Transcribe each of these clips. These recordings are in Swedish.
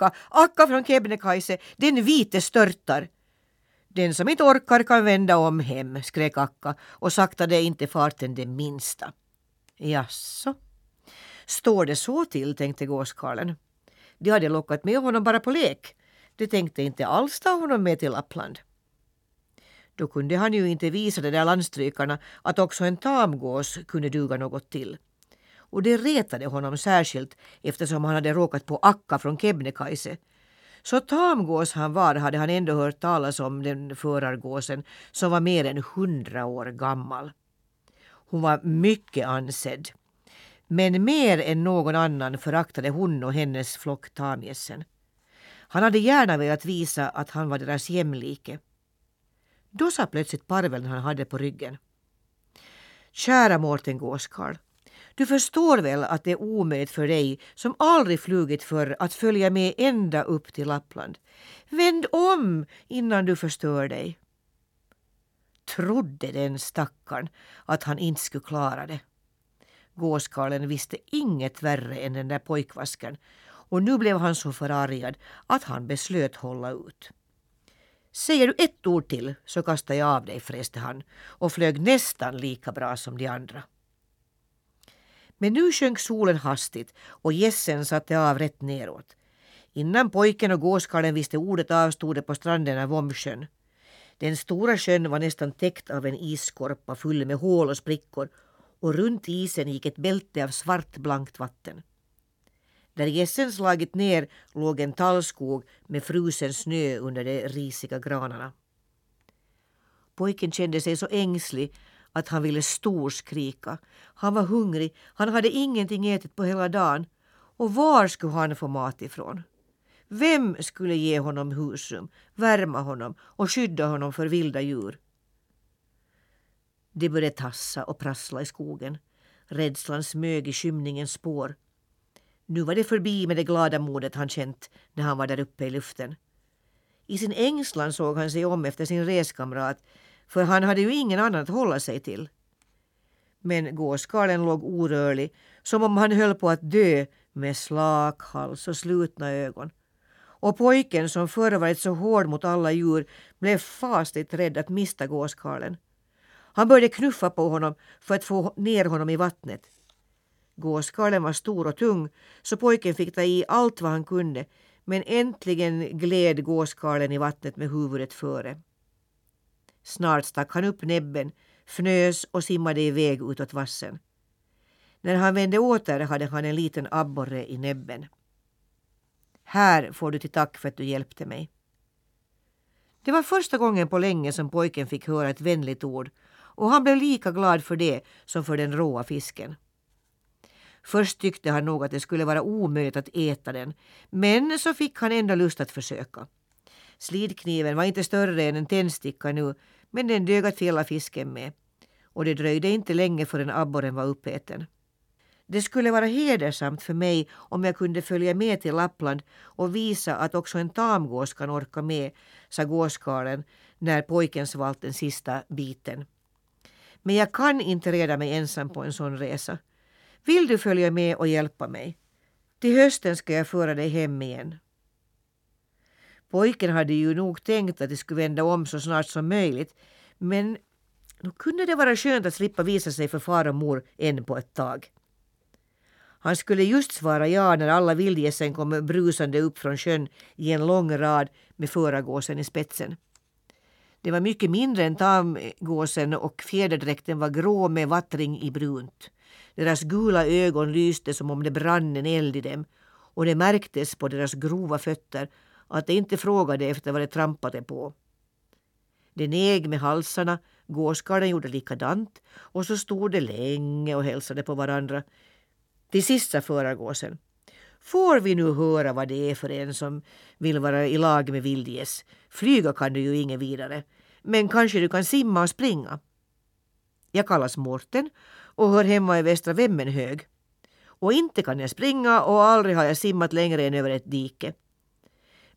Akka, Akka från Kebnekaise, den vite störtar. Den som inte orkar kan vända om hem, skrek Akka och saktade inte farten det minsta. Jaså? Står det så till, tänkte gåskarlen. De hade lockat med honom bara på lek. De tänkte inte alls ta honom med till Lappland. Då kunde han ju inte visa de där landstrykarna att också en tamgås kunde duga något till. Och det retade honom särskilt eftersom han hade råkat på Akka från Kebnekaise. Så tamgås han var hade han ändå hört talas om den förargåsen som var mer än hundra år gammal. Hon var mycket ansedd. Men mer än någon annan föraktade hon och hennes flock tamgässen. Han hade gärna velat visa att han var deras jämlike. Då sa plötsligt parveln han hade på ryggen. Kära Mårten Gåskarl. Du förstår väl att det är omöjligt för dig som aldrig flugit förr att följa med ända upp till Lappland. Vänd om innan du förstör dig. Trodde den stackaren att han inte skulle klara det. Gåskarlen visste inget värre än den där pojkvasken och nu blev han så förargad att han beslöt hålla ut. Säger du ett ord till så kastar jag av dig, fräste han och flög nästan lika bra som de andra. Men nu sjönk solen hastigt och gässen satte av rätt neråt. Innan pojken och gåskarlen visste ordet avstod det på stranden av Vomsjön. Den stora sjön var nästan täckt av en isskorpa full med hål och sprickor och runt isen gick ett bälte av svart blankt vatten. Där gässen slagit ner låg en tallskog med frusen snö under de risiga granarna. Pojken kände sig så ängslig att han ville storskrika. Han var hungrig, han hade ingenting ätit på hela dagen. Och var skulle han få mat ifrån? Vem skulle ge honom husrum, värma honom och skydda honom för vilda djur? Det började tassa och prassla i skogen. Rädslan smög i skymningens spår. Nu var det förbi med det glada modet han känt när han var där uppe i luften. I sin ängslan såg han sig om efter sin reskamrat för han hade ju ingen annan att hålla sig till. Men gåskarlen låg orörlig som om han höll på att dö med slak hals och slutna ögon. Och pojken som förr varit så hård mot alla djur blev fasligt rädd att mista gåskarlen. Han började knuffa på honom för att få ner honom i vattnet. Gåskarlen var stor och tung så pojken fick ta i allt vad han kunde men äntligen gled gåskarlen i vattnet med huvudet före. Snart stack han upp näbben, fnös och simmade iväg utåt vassen. När han vände åter hade han en liten abborre i näbben. Här får du till tack för att du hjälpte mig. Det var första gången på länge som pojken fick höra ett vänligt ord och han blev lika glad för det som för den råa fisken. Först tyckte han nog att det skulle vara omöjligt att äta den, men så fick han ändå lust att försöka. Slidkniven var inte större än en tändsticka nu, men den dög att fälla fisken med. Och det dröjde inte länge förrän abborren var uppäten. Det skulle vara hedersamt för mig om jag kunde följa med till Lappland och visa att också en tamgås kan orka med, sa gåskarlen när pojken svalt den sista biten. Men jag kan inte reda mig ensam på en sån resa. Vill du följa med och hjälpa mig? Till hösten ska jag föra dig hem igen. Pojken hade ju nog tänkt att de skulle vända om så snart som möjligt men nu kunde det vara skönt att slippa visa sig för far och mor än på ett tag. Han skulle just svara ja när alla vildgässen kom brusande upp från sjön i en lång rad med förargåsen i spetsen. Det var mycket mindre än tamgåsen och fjäderdräkten var grå med vattring i brunt. Deras gula ögon lyste som om det brann en eld i dem och det märktes på deras grova fötter att de inte frågade efter vad de trampade på. De neg med halsarna, gåskarlen gjorde likadant och så stod de länge och hälsade på varandra. Till sist sa förargåsen Får vi nu höra vad det är för en som vill vara i lag med vildgäss? Flyga kan du ju inget vidare, men kanske du kan simma och springa? Jag kallas Mårten och hör hemma i Västra Vemmenhög. Och inte kan jag springa och aldrig har jag simmat längre än över ett dike.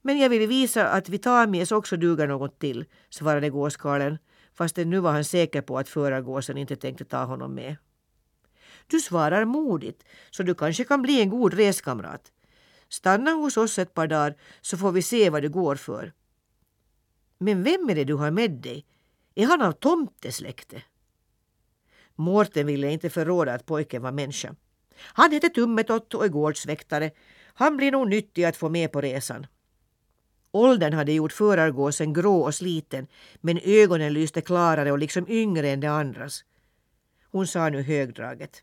Men jag vill visa att Vitamies också duger något till, svarade gåskarlen, fastän nu var han säker på att förargåsen inte tänkte ta honom med. Du svarar modigt, så du kanske kan bli en god reskamrat. Stanna hos oss ett par dagar så får vi se vad du går för. Men vem är det du har med dig? Är han av tomtesläkte? Mårten ville inte förråda att pojken var människa. Han heter Tummetott och är gårdsväktare. Han blir nog nyttig att få med på resan. Åldern hade gjort förargåsen grå och sliten men ögonen lyste klarare och liksom yngre än de andras. Hon sa nu högdraget.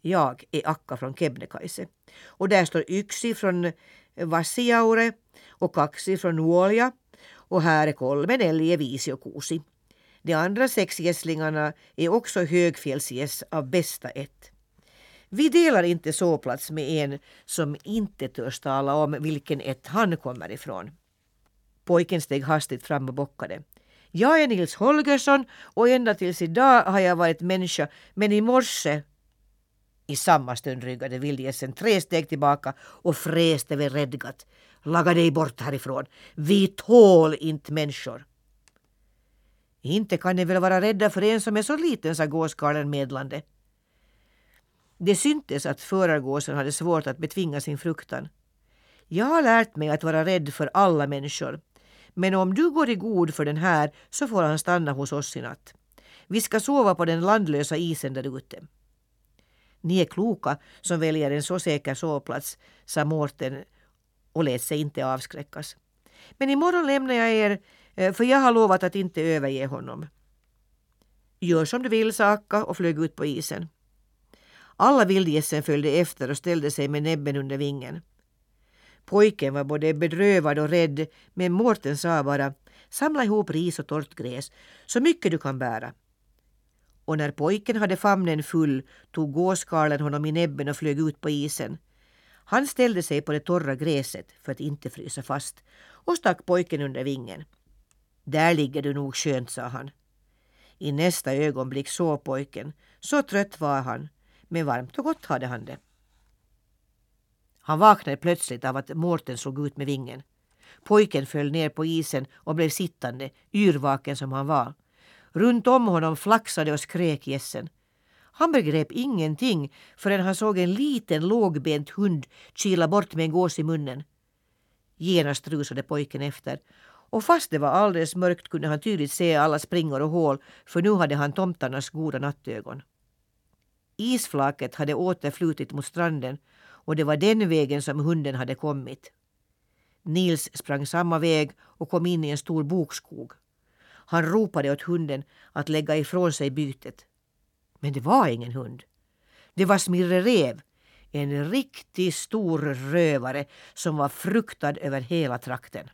Jag är Akka från Kebnekaise. Och där står Yksi från Vassiaure och Kaksi från Nuolja och här är Kolmen, Elje, Visi och Kuusi. De andra sex gässlingarna är också högfjällsgäss av bästa ett. Vi delar inte sovplats med en som inte törs tala om vilken ett han kommer ifrån. Pojken steg hastigt fram och bockade. Jag är Nils Holgersson och ända tills idag har jag varit människa men i morse i samma stund ryggade vildgässen tre steg tillbaka och fräste vid redgat. Laga dig bort härifrån. Vi tål inte människor. Inte kan ni väl vara rädda för en som är så liten, sa gåskarlen medlande. Det syntes att förargåsen hade svårt att betvinga sin fruktan. Jag har lärt mig att vara rädd för alla människor. Men om du går i god för den här så får han stanna hos oss i natt. Vi ska sova på den landlösa isen där ute. Ni är kloka som väljer en så säker sovplats, sa Mårten och lät sig inte avskräckas. Men imorgon lämnar jag er eh, för jag har lovat att inte överge honom. Gör som du vill, sa Akka och flög ut på isen. Alla vildgässen följde efter och ställde sig med näbben under vingen. Pojken var både bedrövad och rädd men Mårten sa bara samla ihop ris och torrt gräs, så mycket du kan bära. Och när pojken hade famnen full tog gåskarlen honom i näbben och flög ut på isen. Han ställde sig på det torra gräset för att inte frysa fast och stack pojken under vingen. Där ligger du nog skönt, sa han. I nästa ögonblick såg pojken, så trött var han, men varmt och gott hade han det. Han vaknade plötsligt av att Mårten slog ut med vingen. Pojken föll ner på isen och blev sittande, yrvaken som han var. Runt om honom flaxade och skrek gässen. Han begrep ingenting förrän han såg en liten lågbent hund kila bort med en gås i munnen. Genast rusade pojken efter och fast det var alldeles mörkt kunde han tydligt se alla springor och hål för nu hade han tomtarnas goda nattögon. Isflaket hade återflutit mot stranden och det var den vägen som hunden hade kommit. Nils sprang samma väg och kom in i en stor bokskog. Han ropade åt hunden att lägga ifrån sig bytet. Men det var ingen hund. Det var Smirre Rev, en riktigt stor rövare som var fruktad över hela trakten.